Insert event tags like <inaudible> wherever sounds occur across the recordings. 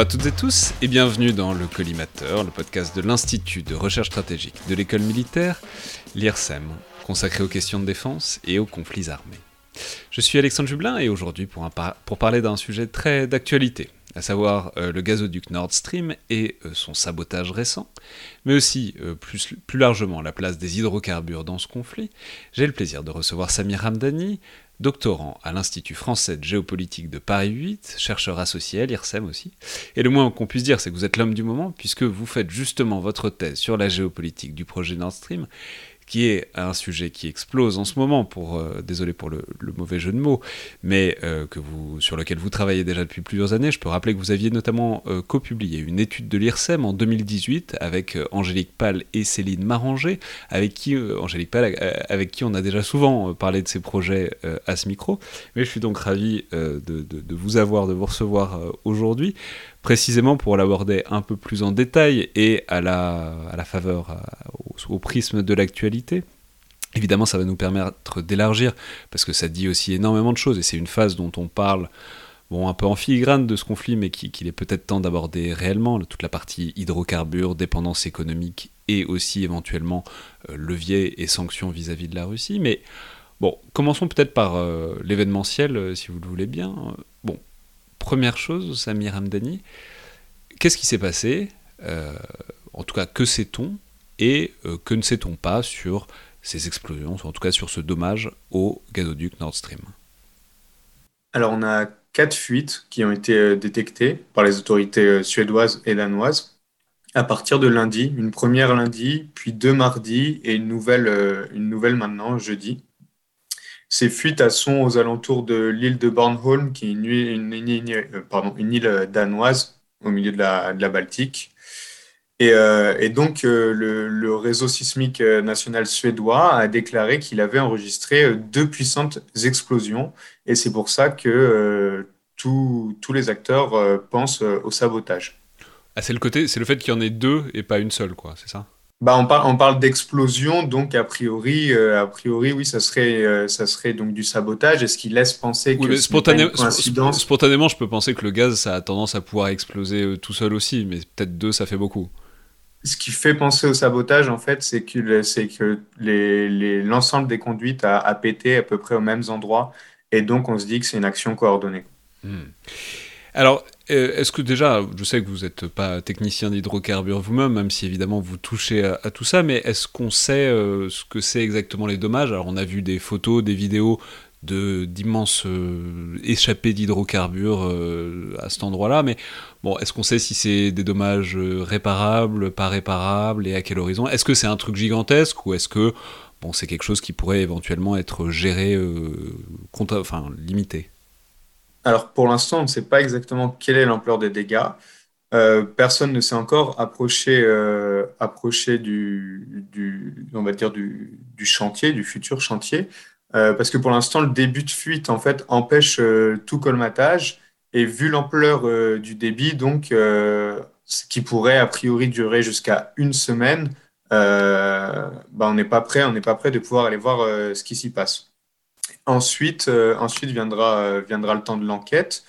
Bonjour à toutes et tous et bienvenue dans le Collimateur, le podcast de l'Institut de recherche stratégique de l'école militaire, l'IRSEM, consacré aux questions de défense et aux conflits armés. Je suis Alexandre Jublin et aujourd'hui pour, pour parler d'un sujet très d'actualité, à savoir euh, le gazoduc Nord Stream et euh, son sabotage récent, mais aussi euh, plus, plus, largement la place des hydrocarbures dans ce conflit, j'ai le plaisir de recevoir Samir Hamdani, doctorant à l'Institut français de géopolitique de Paris 8, chercheur associé à l'IRSEM aussi. Et le moins qu'on puisse dire, c'est que vous êtes l'homme du moment, puisque vous faites justement votre thèse sur la géopolitique du projet Nord Stream, qui est un sujet qui explose en ce moment, pour, euh, désolé pour le, mauvais jeu de mots, mais euh, que vous, sur lequel vous travaillez déjà depuis plusieurs années. Je peux rappeler que vous aviez notamment euh, copublié une étude de l'IRSEM en 2018 avec Angélique Pal et Céline Maranger, avec qui, Angélique Pal, avec qui on a déjà souvent parlé de ces projets à ce micro. Mais je suis donc ravi de, de, vous avoir, de vous recevoir aujourd'hui précisément pour l'aborder un peu plus en détail et à la, à la faveur, au, prisme de l'actualité. Évidemment, ça va nous permettre d'élargir, parce que ça dit aussi énormément de choses, et c'est une phase dont on parle bon, un peu en filigrane de ce conflit, mais qu'il est peut-être temps d'aborder réellement, toute la partie hydrocarbures, dépendance économique, et aussi éventuellement euh, levier et sanctions vis-à-vis de la Russie. Mais bon, commençons peut-être par euh, l'événementiel, euh, si vous le voulez bien. Première chose, Samir Hamdani, qu'est-ce qui s'est passé euh, En tout cas, que sait-on Et euh, que ne sait-on pas sur ces explosions, en tout cas sur ce dommage au gazoduc Nord Stream? Alors, on a quatre fuites qui ont été euh, détectées par les autorités suédoises et danoises à partir de lundi. Une première lundi, puis deux mardis et une nouvelle maintenant jeudi. Ces fuites sont aux alentours de l'île de Bornholm, qui est une, euh, île danoise au milieu de la, Baltique. Et, euh, donc, euh, le, réseau sismique national suédois a déclaré qu'il avait enregistré deux puissantes explosions. Et c'est pour ça que tous les acteurs pensent au sabotage. Ah, c'est le côté, c'est le fait qu'il y en ait deux et pas une seule, quoi, c'est ça? Bah, on, parle, on parle d'explosion, donc a priori, euh, a priori, oui, ça serait, euh, ça serait donc du sabotage. Est-ce qu'il laisse penser que c'est une coïncidence Spontanément, je peux penser que le gaz, ça a tendance à pouvoir exploser euh, tout seul aussi, mais peut-être deux, ça fait beaucoup. Ce qui fait penser au sabotage, en fait, c'est que, c'est que les, l'ensemble des conduites a, a, pété à peu près aux mêmes endroits, et donc on se dit que c'est une action coordonnée. Hmm. Alors, euh, est-ce que déjà, je sais que vous n'êtes pas technicien d'hydrocarbures vous-même, même si évidemment vous touchez à, tout ça, mais est-ce qu'on sait euh, ce que c'est exactement les dommages? Alors, on a vu des photos, des vidéos de d'immenses euh, échappées d'hydrocarbures à cet endroit-là, mais est-ce qu'on sait si c'est des dommages réparables, pas réparables, et à quel horizon? Est-ce que c'est un truc gigantesque ou est-ce que bon, c'est quelque chose qui pourrait éventuellement être géré, enfin limité? Alors pour l'instant, on ne sait pas exactement quelle est l'ampleur des dégâts. Euh, personne ne s'est encore approché, euh, du, on va dire du, chantier, du futur chantier, euh, parce que pour l'instant, le début de fuite en fait empêche tout colmatage. Et vu l'ampleur du débit, donc ce qui pourrait a priori durer jusqu'à une semaine, bah, on n'est pas prêt, on n'est pas prêt de pouvoir aller voir ce qui s'y passe. Ensuite, euh, ensuite viendra, euh, viendra le temps de l'enquête.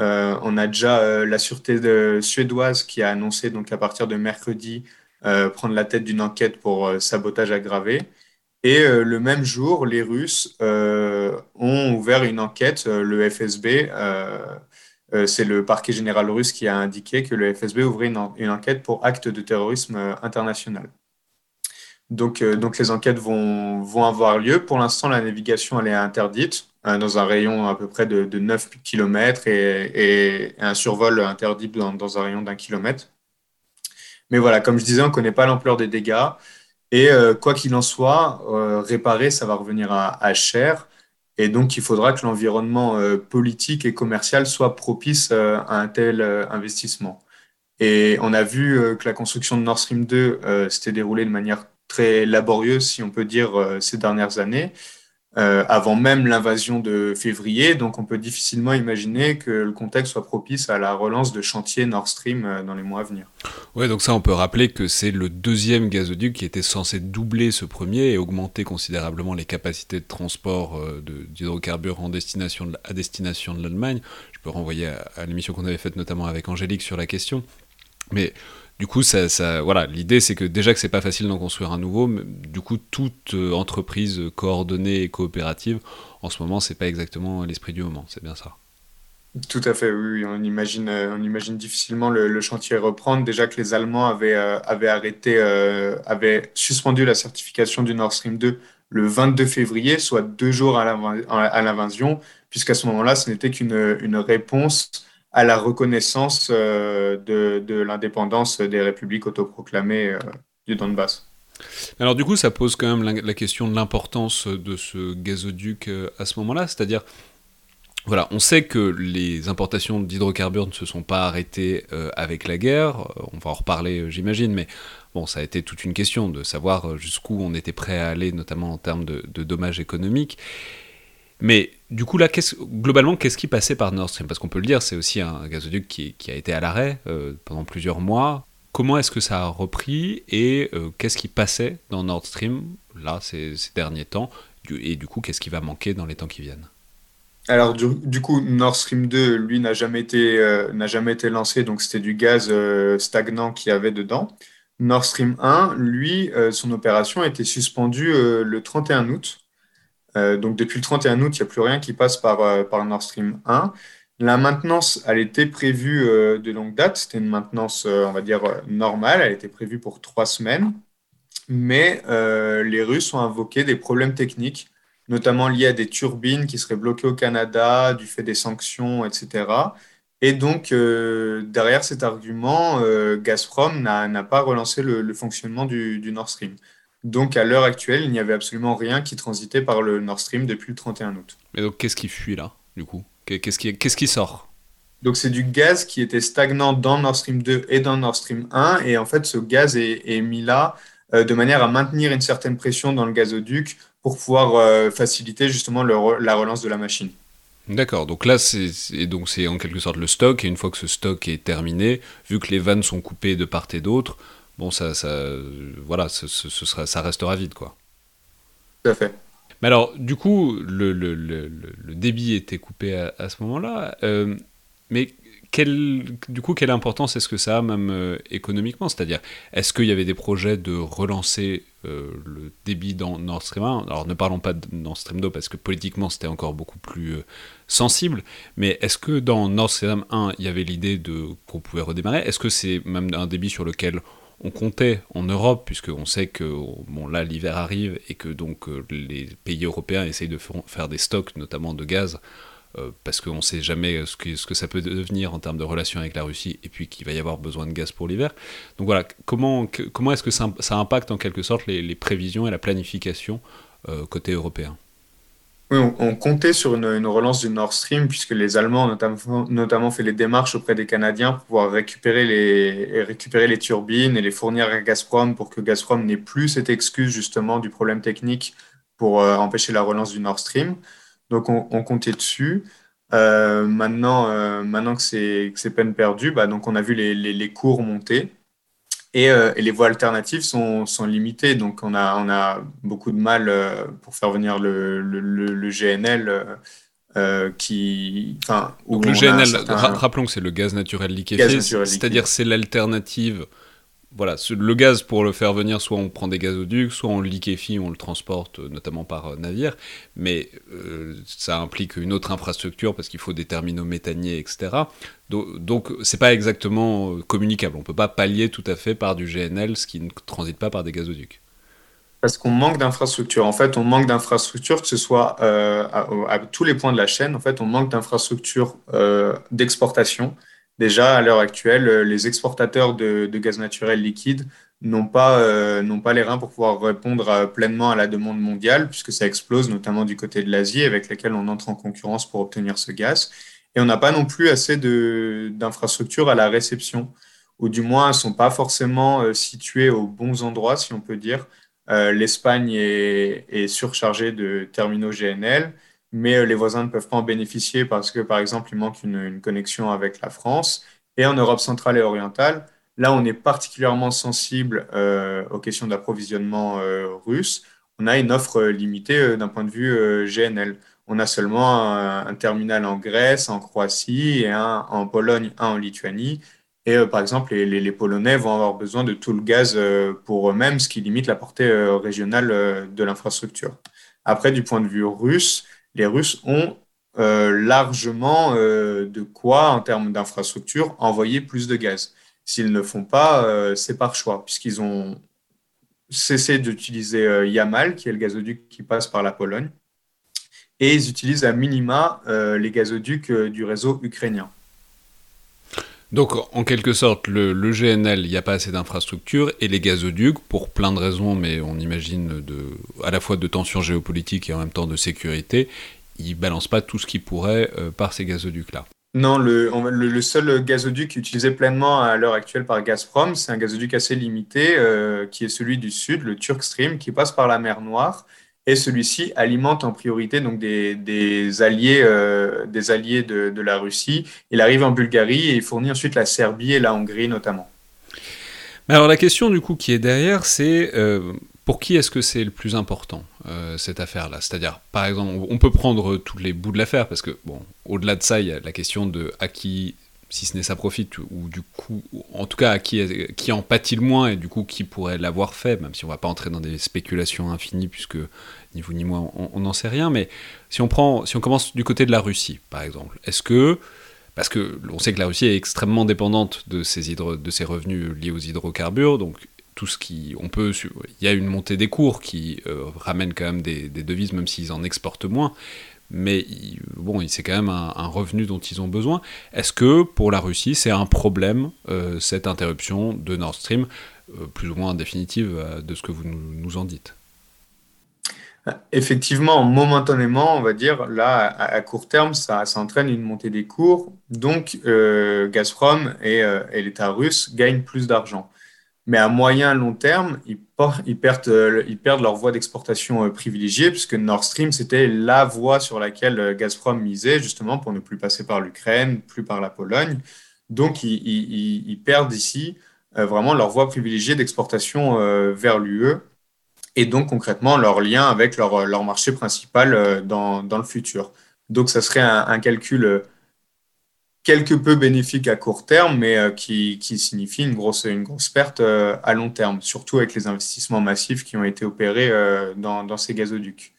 Euh, on a déjà la sûreté suédoise qui a annoncé donc à partir de mercredi prendre la tête d'une enquête pour sabotage aggravé. Et le même jour, les Russes ont ouvert une enquête, le FSB, c'est le parquet général russe qui a indiqué que le FSB ouvrait une enquête pour acte de terrorisme international. Donc, euh, donc les enquêtes vont, vont avoir lieu. Pour l'instant, la navigation elle est interdite euh, dans un rayon à peu près de, de 9 km et, un survol interdit dans, dans un rayon d'un kilomètre. Mais voilà, comme je disais, on ne connaît pas l'ampleur des dégâts. Et euh, quoi qu'il en soit, réparer, ça va revenir à, à, cher. Et donc, il faudra que l'environnement politique et commercial soit propice à un tel investissement. Et on a vu que la construction de Nord Stream 2 s'était déroulée de manière très laborieuse, si on peut dire, euh, ces dernières années. euh, avant même l'invasion de février. Donc, on peut difficilement imaginer que le contexte soit propice à la relance de chantier Nord Stream euh, dans les mois à venir. Ouais, donc ça, on peut rappeler que c'est le deuxième gazoduc qui était censé doubler ce premier et augmenter considérablement les capacités de transport d'hydrocarbures à destination de l'Allemagne. Je peux renvoyer à, à l'émission qu'on avait faite notamment avec Angélique sur la question. Mais du coup, ça, voilà, l'idée c'est que déjà que c'est pas facile d'en construire un nouveau, mais du coup, toute euh, entreprise coordonnée et coopérative, en ce moment, c'est pas exactement l'esprit du moment, c'est bien ça. Tout à fait, oui, on imagine, euh, on imagine difficilement le, chantier reprendre. Déjà que les Allemands avaient, euh, arrêté, avaient suspendu la certification du Nord Stream 2 le 22 février, soit deux jours à l'invasion, puisqu'à ce moment-là, ce n'était qu'une une réponse à la reconnaissance euh, de, l'indépendance des républiques autoproclamées euh, du Donbass. Alors du coup, ça pose quand même la, question de l'importance de ce gazoduc euh, à ce moment-là, c'est-à-dire, voilà, on sait que les importations d'hydrocarbures ne se sont pas arrêtées avec la guerre, on va en reparler j'imagine, mais bon, ça a été toute une question de savoir jusqu'où on était prêt à aller, notamment en termes de, de dommages économiques. Mais du coup, là, globalement, qu'est-ce qui passait par Nord Stream? Parce qu'on peut le dire, c'est aussi un gazoduc qui, a été à l'arrêt euh, pendant plusieurs mois. Comment est-ce que ça a repris et euh, qu'est-ce qui passait dans Nord Stream, là, ces, derniers temps? Et du coup, qu'est-ce qui va manquer dans les temps qui viennent? Alors du, coup, Nord Stream 2, lui, n'a jamais, été, euh, n'a jamais été lancé, donc c'était du gaz stagnant qu'il y avait dedans. Nord Stream 1, lui, son opération a été suspendue le 31 août. Euh, donc depuis le 31 août, il n'y a plus rien qui passe par, euh, par Nord Stream 1. La maintenance, elle était prévue euh, de longue date. C'était une maintenance, on va dire, normale. Elle était prévue pour trois semaines. Mais les Russes ont invoqué des problèmes techniques, notamment liés à des turbines qui seraient bloquées au Canada du fait des sanctions, etc. Et donc, derrière cet argument, Gazprom n'a pas relancé le, fonctionnement du, du Nord Stream. Donc à l'heure actuelle, il n'y avait absolument rien qui transitait par le Nord Stream depuis le 31 août. Mais donc qu'est-ce qui fuit là, du coup? Qu'est-ce qui, qu'est-ce qui sort? Donc c'est du gaz qui était stagnant dans Nord Stream 2 et dans Nord Stream 1. Et en fait, ce gaz est, mis là euh, de manière à maintenir une certaine pression dans le gazoduc pour pouvoir euh, faciliter justement la relance de la machine. D'accord, donc là c'est donc c'est en quelque sorte le stock, et une fois que ce stock est terminé, vu que les vannes sont coupées de part et d'autre, bon, ça, ça, voilà, ce, sera, ça restera vide, quoi. Tout à fait. Mais alors, du coup, le, le, le, le débit était coupé à, ce moment-là, euh, mais du coup, quelle importance est-ce que ça a même euh, économiquement? C'est-à-dire, est-ce qu'il y avait des projets de relancer euh, le débit dans Nord Stream 1 Alors, ne parlons pas de Nord Stream 2 parce que politiquement, c'était encore beaucoup plus sensible, mais est-ce que dans Nord Stream 1, il y avait l'idée de qu'on pouvait redémarrer? Est-ce que c'est même un débit sur lequel on comptait en Europe, puisqu'on sait que bon, là l'hiver arrive et que donc euh, les pays européens essayent de faire des stocks, notamment de gaz, euh, parce qu'on ne sait jamais ce que, ça peut devenir en termes de relations avec la Russie, et puis qu'il va y avoir besoin de gaz pour l'hiver. Donc voilà, comment, comment est-ce que ça, impacte en quelque sorte les, prévisions et la planification euh, côté européen? Oui, on, comptait sur une, relance du Nord Stream puisque les Allemands ont notamment, fait les démarches auprès des Canadiens pour pouvoir récupérer les, récupérer les turbines et les fournir à Gazprom pour que Gazprom n'ait plus cette excuse justement du problème technique pour euh, empêcher la relance du Nord Stream. Donc on, comptait dessus. Euh, maintenant, euh, maintenant que c'est peine perdue, bah, donc on a vu les, les cours monter. Euh, et, les voies alternatives sont, sont, limitées. Donc, on a, on a beaucoup de mal euh, pour faire venir le, le, GNL. Euh, qui, donc le GNL, rappelons que c'est le gaz naturel liquéfié, c'est-à-dire c'est l'alternative voilà, le gaz pour le faire venir, soit on prend des gazoducs, soit on le liquéfie, on le transporte euh, notamment par euh, navire, mais euh, ça implique une autre infrastructure parce qu'il faut des terminaux méthaniers, etc. Donc, c'est pas exactement communicable. On peut pas pallier tout à fait par du GNL ce qui ne transite pas par des gazoducs. Parce qu'on manque d'infrastructures. En fait, on manque d'infrastructures, que ce soit à, à, tous les points de la chaîne. En fait, on manque d'infrastructures d'exportation Déjà, à l'heure actuelle, euh, les exportateurs de, gaz naturel liquide n'ont pas, euh, n'ont pas les reins pour pouvoir répondre euh, pleinement à la demande mondiale, puisque ça explose notamment du côté de l'Asie, avec laquelle on entre en concurrence pour obtenir ce gaz. Et on n'a pas non plus assez d'infrastructures à la réception, ou du moins elles ne sont pas forcément situées aux bons endroits, si on peut dire, L'Espagne est, surchargée de terminaux GNL, mais les voisins ne peuvent pas en bénéficier parce que, par exemple, il manque une connexion avec la France. Et en Europe centrale et orientale, là, on est particulièrement sensible aux questions d'approvisionnement russe. On a une offre limitée d'un point de vue GNL on a seulement un, terminal en Grèce, en Croatie et un en Pologne, un en Lituanie. Et euh, par exemple, les, Polonais vont avoir besoin de tout le gaz euh, pour eux-mêmes, ce qui limite la portée euh, régionale de l'infrastructure. Après, du point de vue russe, les Russes ont largement de quoi, en termes d'infrastructure, envoyer plus de gaz. S'ils ne font pas, c'est par choix, puisqu'ils ont cessé d'utiliser Yamal, qui est le gazoduc qui passe par la Pologne, et ils utilisent à minima euh, les gazoducs euh, du réseau ukrainien. Donc, en quelque sorte, le, GNL, il n'y a pas assez d'infrastructures, et les gazoducs, pour plein de raisons, mais on imagine à la fois de tensions géopolitiques et en même temps de sécurité, ils balancent pas tout ce qui pourrait euh, par ces gazoducs-là. Non, le, le, seul gazoduc utilisé pleinement à l'heure actuelle par Gazprom, c'est un gazoduc assez limité, qui est celui du sud, le Turk Stream, qui passe par la mer Noire et celui-ci alimente en priorité donc des, alliés, euh, de, la Russie. Il arrive en Bulgarie et fournit ensuite la Serbie et la Hongrie notamment. alors la question du coup qui est derrière, c'est euh, pour qui est-ce que c'est le plus important euh, cette affaire-là? C'est-à-dire, par exemple, on peut prendre tous les bouts de l'affaire parce que au-delà de ça, il y a la question de à qui si ce n'est ça profite, ou du coup, en tout cas, qui, en pâtit le moins, et du coup, qui pourrait l'avoir fait, même si on ne va pas entrer dans des spéculations infinies, puisque ni vous ni moi, on n'en sait rien, mais si on, commence du côté de la Russie, par exemple, est-ce que, parce que on sait que la Russie est extrêmement dépendante de ses, revenus liés aux hydrocarbures, donc tout ce qui, on peut, il y a une montée des cours qui euh, ramène quand même des, devises, même s'ils en exportent moins, mais bon, c'est quand même un, revenu dont ils ont besoin. Est-ce que pour la Russie, c'est un problème, euh, cette interruption de Nord Stream, euh, plus ou moins définitive de ce que vous nous en dites? Effectivement, momentanément, on va dire, là, à, court terme, ça, entraîne une montée des cours. Donc, euh, Gazprom euh, et, l'État russe gagnent plus d'argent. Mais à moyen long terme, ils, perdent, euh, perdent leur voie d'exportation privilégiée, puisque Nord Stream, c'était la voie sur laquelle Gazprom misait, justement, pour ne plus passer par l'Ukraine, plus par la Pologne. Donc, ils, perdent ici vraiment leur voie privilégiée d'exportation vers l'UE et donc concrètement leur lien avec leur, marché principal euh, dans, le futur. Donc ça serait un, calcul euh, quelque peu bénéfique à court terme, mais euh, qui, qui signifie une grosse, une grosse perte à long terme, surtout avec les investissements massifs qui ont été opérés dans, dans ces gazoducs.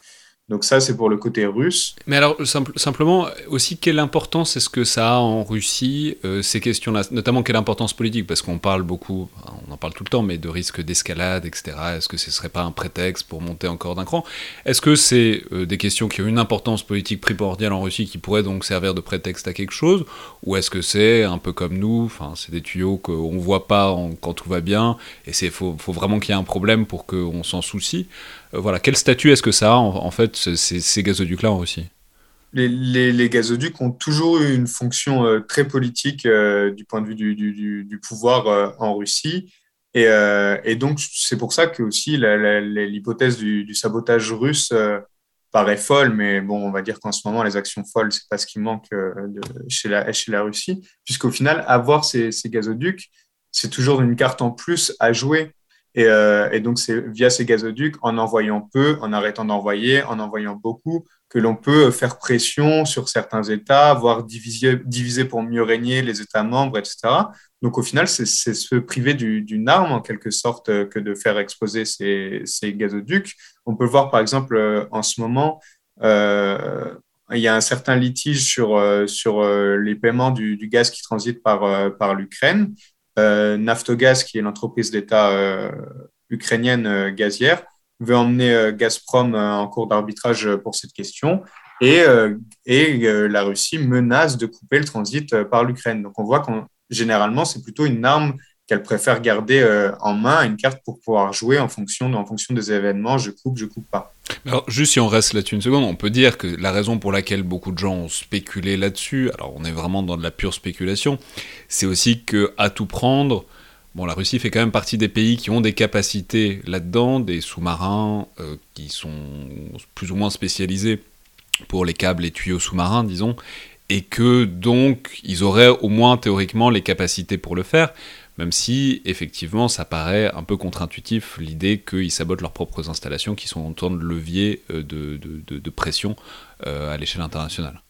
Donc ça, c'est pour le côté russe. Mais alors, simplement, aussi, quelle importance est-ce que ça a en Russie, euh, ces questions-là? Notamment, quelle importance politique? Parce qu'on parle beaucoup, on en parle tout le temps, mais de risque d'escalade, etc. Est-ce que ce ne serait pas un prétexte pour monter encore d'un cran? Est-ce que c'est euh, des questions qui ont une importance politique primordiale en Russie, qui pourraient donc servir de prétexte à quelque chose? Ou est-ce que c'est un peu comme nous, c'est des tuyaux qu'on ne voit pas quand tout va bien, et il faut, vraiment qu'il y ait un problème pour qu'on s'en soucie? Voilà, quel statut est-ce que ça a en, fait ces, gazoducs-là en Russie les, gazoducs ont toujours eu une fonction euh, très politique euh, du point de vue du, pouvoir en Russie. Et, donc, c'est pour ça que aussi l'hypothèse du, sabotage russe paraît folle, mais bon, on va dire qu'en ce moment, les actions folles, c'est pas ce qui manque chez la Russie, puisqu'au final, avoir ces gazoducs, c'est toujours une carte en plus à jouer euh, et, donc, c'est via ces gazoducs, en envoyant peu, en arrêtant d'envoyer, en envoyant beaucoup, que l'on peut faire pression sur certains États, voire diviser, pour mieux régner les États membres, etc. Donc, au final, c'est se priver d'une arme, en quelque sorte, que de faire exploser ces, gazoducs. On peut voir, par exemple, euh, en ce moment, euh, il y a un certain litige sur, les paiements du, gaz qui transite par l'Ukraine. Euh, Naftogaz, qui est l'entreprise d'État euh, ukrainienne euh, gazière, veut emmener Gazprom en cours d'arbitrage pour cette question. Et, et la Russie menace de couper le transit par l'Ukraine. Donc on voit que généralement, c'est plutôt une arme qu'elle préfère garder euh, en main, une carte pour pouvoir jouer en fonction, en fonction des événements, je coupe, je coupe pas. Alors, juste si on reste là-dessus une seconde, on peut dire que la raison pour laquelle beaucoup de gens ont spéculé là-dessus, alors on est vraiment dans de la pure spéculation, c'est aussi que à tout prendre, bon, la Russie fait quand même partie des pays qui ont des capacités là-dedans, des sous-marins qui sont plus ou moins spécialisés pour les câbles et tuyaux sous-marins, disons, et que donc ils auraient au moins théoriquement les capacités pour le faire, même si effectivement ça paraît un peu contre-intuitif l'idée qu'ils sabotent leurs propres installations qui sont autant de leviers de, de, de, pression à l'échelle internationale.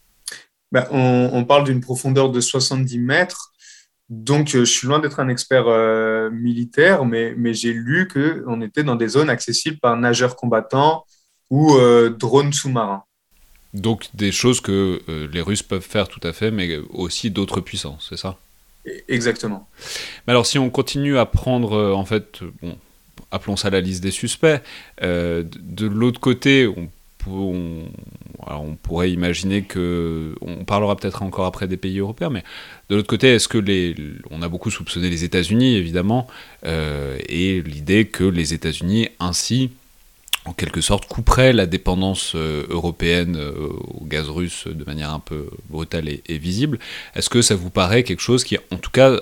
Ben, on, parle d'une profondeur de 70 mètres. Donc, je suis loin d'être un expert militaire, mais, mais j'ai lu qu'on était dans des zones accessibles par nageurs combattants ou drones sous-marins. Donc des choses que euh, les Russes peuvent faire tout à fait, mais aussi d'autres puissances, c'est ça? Exactement. Mais alors si on continue à prendre, euh, en fait, appelons ça la liste des suspects, euh, de, l'autre côté, on, pourrait imaginer que, on parlera peut-être encore après des pays européens, mais de l'autre côté, est-ce que les, on a beaucoup soupçonné les États-Unis évidemment, et l'idée que les États-Unis ainsi en quelque sorte couperait la dépendance euh, européenne euh, au gaz russe de manière un peu brutale et, visible. Est-ce que ça vous paraît quelque chose qui, en tout cas,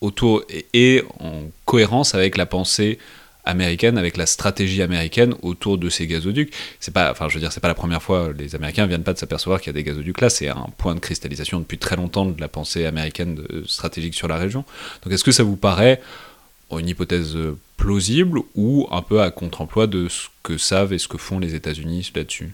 autour est en cohérence avec la pensée américaine, avec la stratégie américaine autour de ces gazoducs? C'est pas, enfin, je veux dire, c'est pas la première fois. Les Américains viennent pas de s'apercevoir qu'il y a des gazoducs là. C'est un point de cristallisation depuis très longtemps de la pensée américaine stratégique sur la région. Donc, est-ce que ça vous paraît une hypothèse plausible ou un peu à contre-emploi de ce que savent et ce que font les États-Unis là-dessus?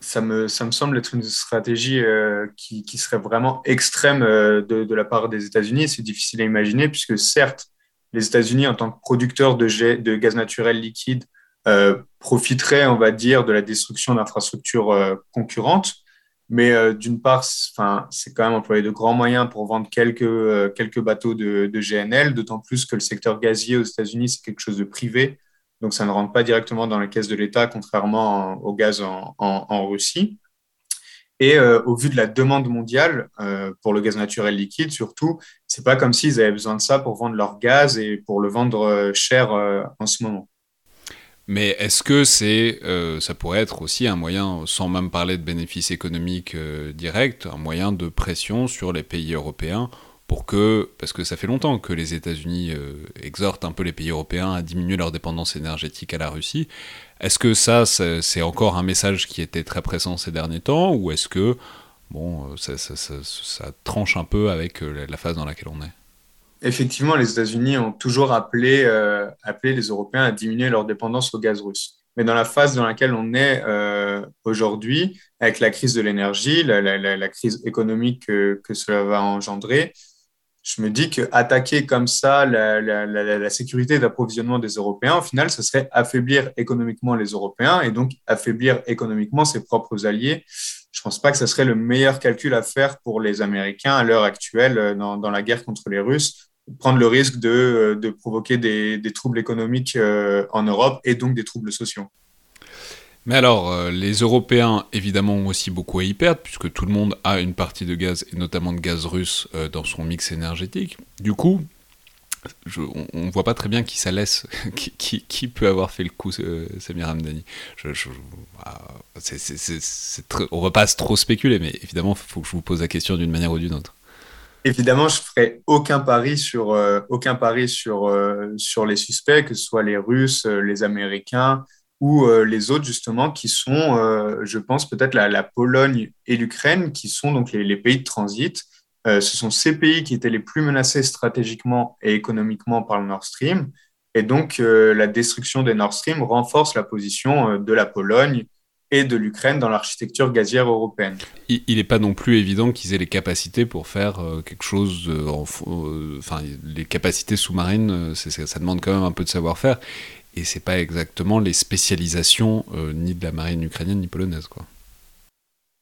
Ça me, ça me semble être une stratégie euh, qui, qui, serait vraiment extrême euh, de, la part des États-Unis. C'est difficile à imaginer puisque certes, les États-Unis, en tant que producteurs de, gaz naturel liquide, euh, profiteraient, on va dire, de la destruction d'infrastructures concurrentes. Mais euh, d'une part, c'est quand même employer de grands moyens pour vendre quelques, euh, quelques bateaux de, GNL, d'autant plus que le secteur gazier aux États-Unis, c'est quelque chose de privé. Donc, ça ne rentre pas directement dans la caisse de l'État, contrairement au gaz en, Russie. Et euh, au vu de la demande mondiale pour le gaz naturel liquide, surtout, c'est pas comme s'ils avaient besoin de ça pour vendre leur gaz et pour le vendre cher en ce moment. Mais est-ce que c'est, euh, ça pourrait être aussi un moyen, sans même parler de bénéfices économiques euh, directs, un moyen de pression sur les pays européens pour que, parce que ça fait longtemps que les États-Unis euh, exhortent un peu les pays européens à diminuer leur dépendance énergétique à la Russie, est-ce que ça, c'est encore un message qui était très pressant ces derniers temps, ou est-ce que, bon, ça, ça, tranche un peu avec la phase dans laquelle on est? Effectivement, les États-Unis ont toujours appelé, euh, appelé, les Européens à diminuer leur dépendance au gaz russe. Mais dans la phase dans laquelle on est euh, aujourd'hui, avec la crise de l'énergie, la, la, la, crise économique que, cela va engendrer, je me dis qu'attaquer comme ça la, sécurité d'approvisionnement des Européens, au final, ce serait affaiblir économiquement les Européens et donc affaiblir économiquement ses propres alliés. Je ne pense pas que ce serait le meilleur calcul à faire pour les Américains à l'heure actuelle euh, dans, dans la guerre contre les Russes prendre le risque de, euh, provoquer des, troubles économiques euh, en Europe et donc des troubles sociaux. Mais alors, euh, les Européens, évidemment, ont aussi beaucoup à y perdre, puisque tout le monde a une partie de gaz, et notamment de gaz russe, dans son mix énergétique. Du coup, on ne voit pas très bien qui ça laisse, <laughs> qui, peut avoir fait le coup, Samir Hamdani. Ah, on va pas trop spéculer, mais évidemment, il faut que je vous pose la question d'une manière ou d'une autre. Évidemment, je ferai aucun pari sur euh, aucun pari sur euh, sur les suspects, que ce soit les Russes, euh, les Américains ou les autres justement, qui sont, je pense peut-être la, la, Pologne et l'Ukraine, qui sont donc les, les, pays de transit. ce sont ces pays qui étaient les plus menacés stratégiquement et économiquement par le Nord Stream. Et donc, la destruction des Nord Stream renforce la position de la Pologne et de l'Ukraine dans l'architecture gazière européenne. Il n'est pas non plus évident qu'ils aient les capacités pour faire euh, quelque chose, euh, enfin les capacités sous-marines, euh, ça demande quand même un peu de savoir-faire, et c'est pas exactement les spécialisations ni de la marine ukrainienne ni polonaise, quoi.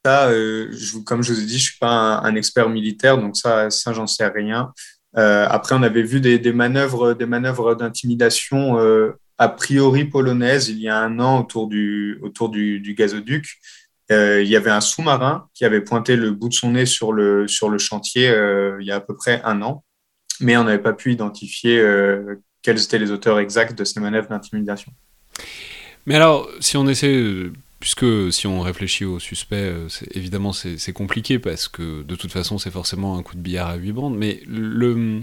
Ça, je, comme je vous ai dit, je suis pas un, expert militaire, donc ça, ça j'en sais rien. après, on avait vu des, des manœuvres, des manœuvres d'intimidation a priori polonaise il y a un an autour du, autour du, du gazoduc. Euh, il y avait un sous-marin qui avait pointé le bout de son nez sur le, sur le chantier euh, il y a à peu près un an, mais on n'avait pas pu identifier euh, quels étaient les auteurs exacts de ces manœuvres d'intimidation. Mais alors, si on essaie, puisque si on réfléchit au suspect, évidemment c'est compliqué parce que de toute façon c'est forcément un coup de billard à huit bandes, mais le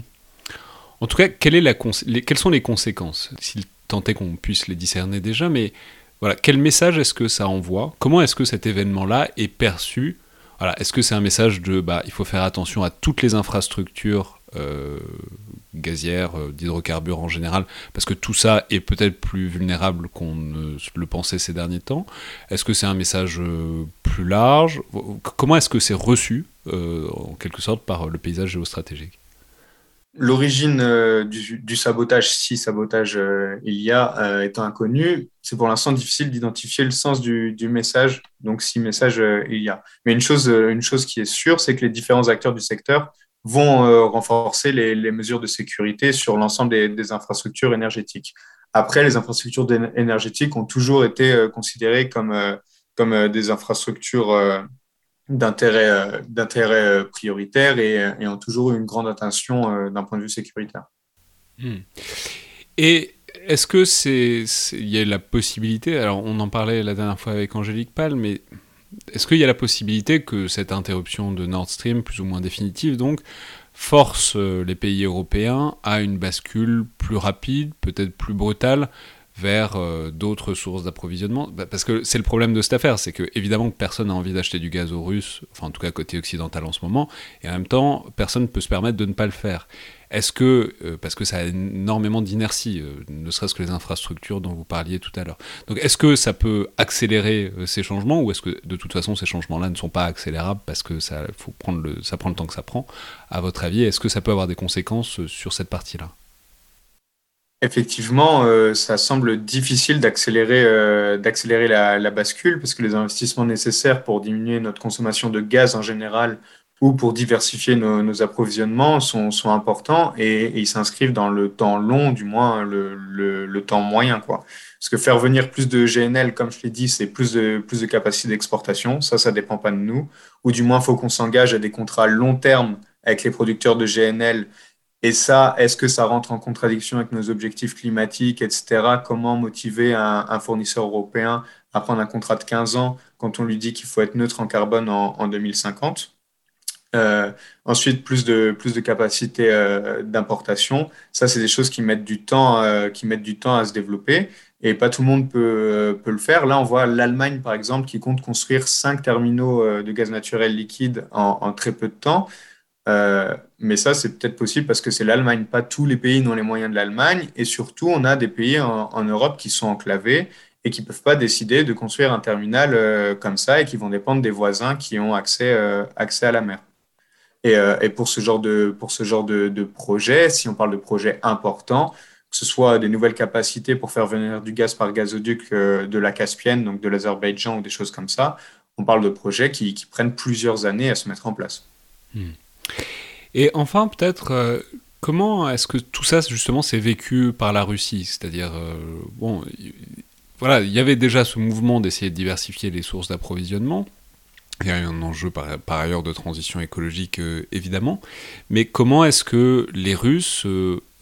En tout cas, quelles sont les conséquences? S'il tentait qu'on puisse les discerner déjà, mais voilà, quel message est-ce que ça envoie? Comment est-ce que cet événement-là est perçu? Voilà, Est-ce que c'est un message de bah, il faut faire attention à toutes les infrastructures euh, gazières, euh, d'hydrocarbures en général, parce que tout ça est peut-être plus vulnérable qu'on ne le pensait ces derniers temps. Est-ce que c'est un message euh, plus large? Comment est-ce que c'est reçu, en quelque sorte, par le paysage géostratégique? L'origine euh, du, sabotage, si sabotage euh, il y a, euh, étant inconnue, c'est pour l'instant difficile d'identifier le sens du, message, donc si message il y a. Mais une chose, une chose qui est sûre, c'est que les différents acteurs du secteur vont renforcer les, mesures de sécurité sur l'ensemble des, des, infrastructures énergétiques. Après, les infrastructures énergétiques ont toujours été considérées comme, comme des infrastructures d'intérêt euh, d'intérêt euh, prioritaire et, euh, et, ont toujours une grande attention d'un point de vue sécuritaire. Hmm. Et est-ce que c'est il y a la possibilité alors on en parlait la dernière fois avec Angélique Pal mais est-ce qu'il y a la possibilité que cette interruption de Nord Stream plus ou moins définitive donc force les pays européens à une bascule plus rapide, peut-être plus brutale vers euh, d'autres sources d'approvisionnement. Bah, Parce que c'est le problème de cette affaire, c'est que évidemment personne n'a envie d'acheter du gaz aux Russes, enfin en tout cas côté occidental en ce moment, et en même temps personne ne peut se permettre de ne pas le faire. Est-ce que, euh, parce que ça a énormément d'inertie, euh, ne serait-ce que les infrastructures dont vous parliez tout à l'heure, donc est-ce que ça peut accélérer ces changements ou est-ce que de toute façon ces changements-là ne sont pas accélérables parce que ça, faut prendre le, ça prend le temps que ça prend? À votre avis, est-ce que ça peut avoir des conséquences sur cette partie-là? Effectivement, euh, ça semble difficile d'accélérer euh, d'accélérer la, bascule parce que les investissements nécessaires pour diminuer notre consommation de gaz en général ou pour diversifier nos, approvisionnements sont, sont importants et, ils s'inscrivent dans le temps long, du moins le, le, temps moyen. Quoi. Parce que faire venir plus de GNL, comme je l'ai dit, c'est plus de, plus de capacité d'exportation. Ça, ça dépend pas de nous. Ou du moins, il faut qu'on s'engage à des contrats long terme avec les producteurs de GNL et ça, est-ce que ça rentre en contradiction avec nos objectifs climatiques, etc. Comment motiver un, fournisseur européen à prendre un contrat de 15 ans quand on lui dit qu'il faut être neutre en carbone en, 2050 euh, ensuite, plus de, plus de capacité euh, d'importation. Ça, c'est des choses qui mettent, du temps, euh, qui mettent du temps à se développer et pas tout le monde peut, peut le faire. Là, on voit l'Allemagne, par exemple, qui compte construire cinq terminaux de gaz naturel liquide en, en très peu de temps. Euh, mais ça, c'est peut-être possible parce que c'est l'Allemagne. Pas tous les pays n'ont les moyens de l'Allemagne. Et surtout, on a des pays en, Europe qui sont enclavés et qui ne peuvent pas décider de construire un terminal euh, comme ça et qui vont dépendre des voisins qui ont accès, euh, accès à la mer. Et, pour ce genre, de, pour ce genre de, projet, si on parle de projets importants, que ce soit des nouvelles capacités pour faire venir du gaz par gazoduc de la Caspienne, donc de l'Azerbaïdjan ou des choses comme ça, on parle de projets qui, qui prennent plusieurs années à se mettre en place. Hmm. Et enfin, peut-être, euh, comment est-ce que tout ça, justement, s'est vécu par la Russie? C'est-à-dire, euh, bon, voilà, il y avait déjà ce mouvement d'essayer de diversifier les sources d'approvisionnement. Il y a un enjeu par, ailleurs de transition écologique, euh, évidemment. Mais comment est-ce que les Russes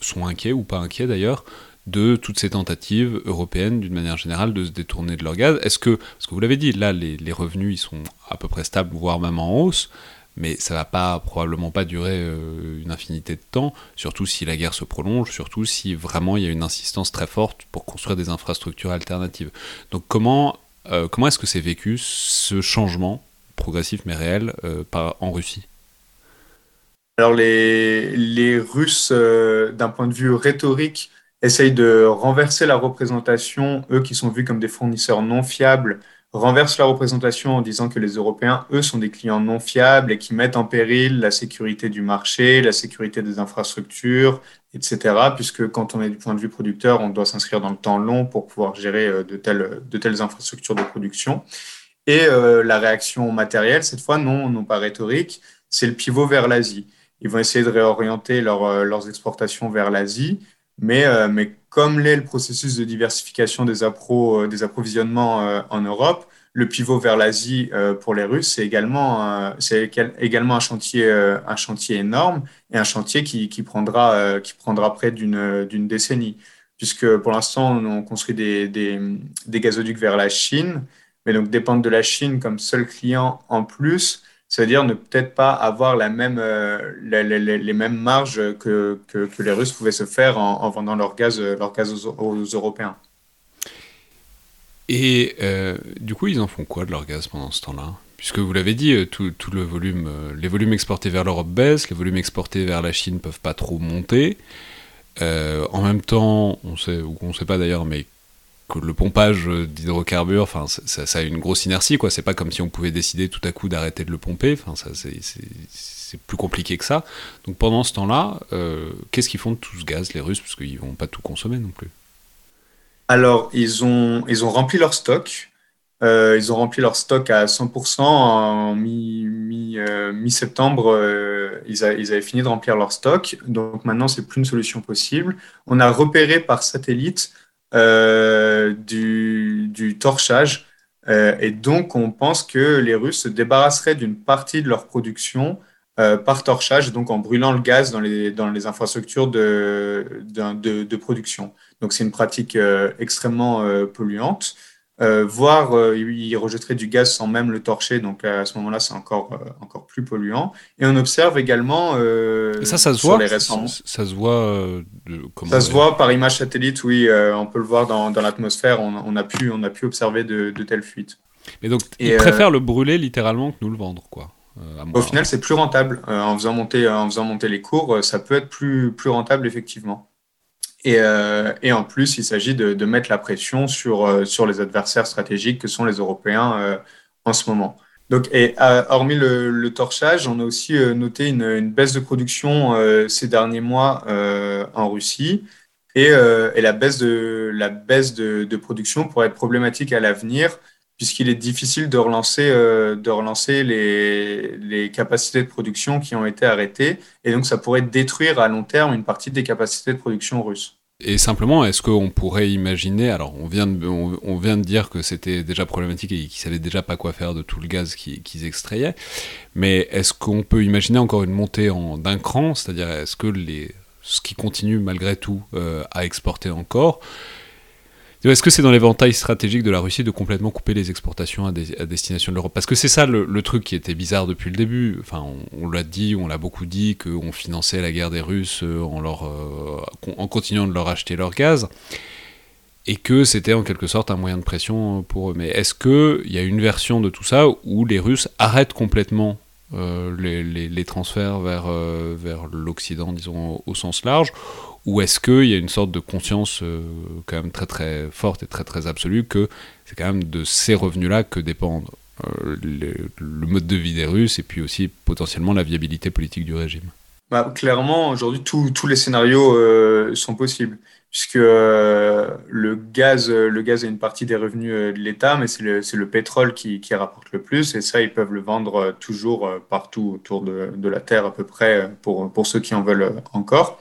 sont inquiets, ou pas inquiets d'ailleurs, de toutes ces tentatives européennes, d'une manière générale, de se détourner de leur gaz? Est-ce que, parce que vous l'avez dit, là, les, les, revenus, ils sont à peu près stables, voire même en hausse mais ça va pas probablement pas durer euh, une infinité de temps, surtout si la guerre se prolonge, surtout si vraiment il y a une insistance très forte pour construire des infrastructures alternatives. Donc comment, euh, comment est-ce que c'est vécu ce changement progressif mais réel euh, en Russie? Alors les, les Russes, d'un point de vue rhétorique, essayent de renverser la représentation, eux qui sont vus comme des fournisseurs non fiables renverse la représentation en disant que les Européens, eux, sont des clients non fiables et qui mettent en péril la sécurité du marché, la sécurité des infrastructures, etc. Puisque quand on est du point de vue producteur, on doit s'inscrire dans le temps long pour pouvoir gérer euh, de telles, de telles infrastructures de production. Et euh, la réaction matérielle, cette fois, non, non pas rhétorique, c'est le pivot vers l'Asie. Ils vont essayer de réorienter leur, euh, leurs exportations vers l'Asie mais, euh, mais comme l'est le processus de diversification des, euh, approvisionnements euh, en Europe, le pivot vers l'Asie pour les Russes, c'est également, un, chantier, énorme et un chantier qui, prendra, près d'une, décennie. Puisque pour l'instant, on construit des, des, des gazoducs vers la Chine, mais donc dépendre de la Chine comme seul client en plus, c'est-à-dire ne peut-être pas avoir la même, les, mêmes marges que, que, les Russes pouvaient se faire en, vendant leur gaz, leur gaz aux, Européens. Et du coup, ils en font quoi de leur gaz pendant ce temps-là? Puisque vous l'avez dit, tout, tout, le volume, les volumes exportés vers l'Europe baissent, les volumes exportés vers la Chine ne peuvent pas trop monter. en même temps, on sait, on ne sait pas d'ailleurs, mais le pompage d'hydrocarbures, enfin, ça, a une grosse inertie, quoi. C'est pas comme si on pouvait décider tout à coup d'arrêter de le pomper. Enfin, ça, c'est plus compliqué que ça. Donc pendant ce temps-là, euh, qu'est-ce qu'ils font de tout ce gaz, les Russes, parce qu'ils vont pas tout consommer non plus. Alors, ils ont, ils ont rempli leur stock. Euh, ils ont rempli leur stock à 100% en mi-septembre. Mi, septembre ils, ils, avaient fini de remplir leur stock. Donc maintenant, c'est plus une solution possible. On a repéré par satellite euh, du, du, torchage. Euh, et donc, on pense que les Russes se débarrasseraient d'une partie de leur production euh, par torchage, donc en brûlant le gaz dans les, dans les infrastructures de, de production. Donc, c'est une pratique extrêmement polluante. Euh, voire euh, il rejetterait du gaz sans même le torcher, donc à ce moment-là, c'est encore, euh, encore plus polluant. Et on observe également ça, ça se sur voit, les récents... Ça, se voit Ça se voit par image satellite, oui, on peut le voir dans, dans l'atmosphère, on, a pu, on a pu observer de, de telles fuites. Mais donc, ils préfèrent le brûler littéralement que nous le vendre, quoi. Au final, c'est plus rentable. en, faisant monter, en faisant monter les cours, ça peut être plus, plus rentable, effectivement. Et, euh, et, en plus, il s'agit de, de, mettre la pression sur, euh, sur les adversaires stratégiques que sont les Européens euh, en ce moment. Donc, et, hormis le, le, torchage, on a aussi noté une, une, baisse de production ces derniers mois en Russie. Et, et, la baisse, de, la baisse de, de production pourrait être problématique à l'avenir, puisqu'il est difficile de relancer, de relancer les, capacités de production qui ont été arrêtées. Et donc, ça pourrait détruire à long terme une partie des capacités de production russes. Et simplement, est-ce qu'on pourrait imaginer, alors on vient de, on, vient de dire que c'était déjà problématique et qu'ils savaient déjà pas quoi faire de tout le gaz qu'ils extrayaient, mais est-ce qu'on peut imaginer encore une montée d'un cran, c'est-à-dire est-ce que les, ce qui continue malgré tout euh, à exporter encore, est-ce que c'est dans l'éventail stratégique de la Russie de complètement couper les exportations à, destination de l'Europe? Parce que c'est ça le, truc qui était bizarre depuis le début. Enfin, on, l'a dit, on l'a beaucoup dit, qu'on finançait la guerre des Russes euh, en, euh, en continuant de leur acheter leur gaz, et que c'était en quelque sorte un moyen de pression pour eux. Mais est-ce qu'il y a une version de tout ça où les Russes arrêtent complètement euh, les, transferts vers, vers l'Occident, disons au sens large, ou est-ce qu'il y a une sorte de conscience euh, quand même très très forte et très très absolue que c'est quand même de ces revenus-là que dépendent euh, le mode de vie des Russes et puis aussi potentiellement la viabilité politique du régime? Bah, Clairement, aujourd'hui, tous les scénarios euh, sont possibles, puisque le, gaz, le gaz est une partie des revenus de l'État, mais c'est le, le, pétrole qui, rapporte le plus, et ça, ils peuvent le vendre toujours partout autour de, la Terre à peu près, pour, ceux qui en veulent encore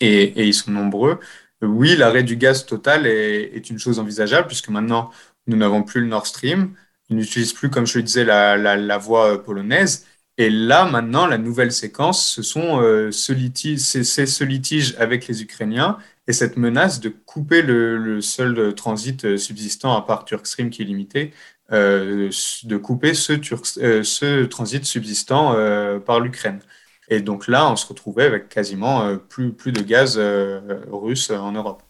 et, ils sont nombreux. Oui, l'arrêt du gaz total est, une chose envisageable puisque maintenant, nous n'avons plus le Nord Stream. Ils n'utilisent plus, comme je le disais, la, voie polonaise. Et là, maintenant, la nouvelle séquence, ce sont euh, c'est, ce litige avec les Ukrainiens et cette menace de couper le, seul transit subsistant à part Turkstream qui est limité, euh, de couper ce, euh, transit subsistant par l'Ukraine. Et donc là, on se retrouvait avec quasiment euh, plus, plus de gaz euh, russe en Europe.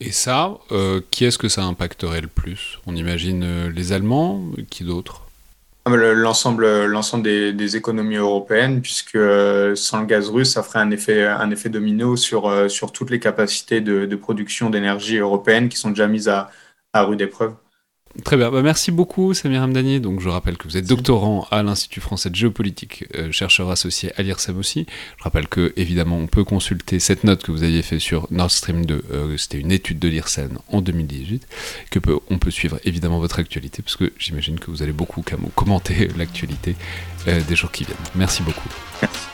Et ça, euh, qui est-ce que ça impacterait le plus? On imagine les Allemands, qui d'autres ah, L'ensemble, l'ensemble des, économies européennes, puisque sans le gaz russe, ça ferait un effet, un effet domino sur, sur toutes les capacités de, de production d'énergie européenne qui sont déjà mises à, à rude épreuve. Très bien, bah, merci beaucoup Samir Hamdani. Donc je rappelle que vous êtes doctorant à l'Institut français de géopolitique, euh, chercheur associé à l'IRSEM aussi. Je rappelle que évidemment on peut consulter cette note que vous aviez fait sur Nord Stream 2, euh, c'était une étude de l'IRSEM en 2018, que peut, on peut suivre évidemment votre actualité, parce que j'imagine que vous allez beaucoup commenter <laughs> l'actualité euh, des jours qui viennent. Merci beaucoup. Merci.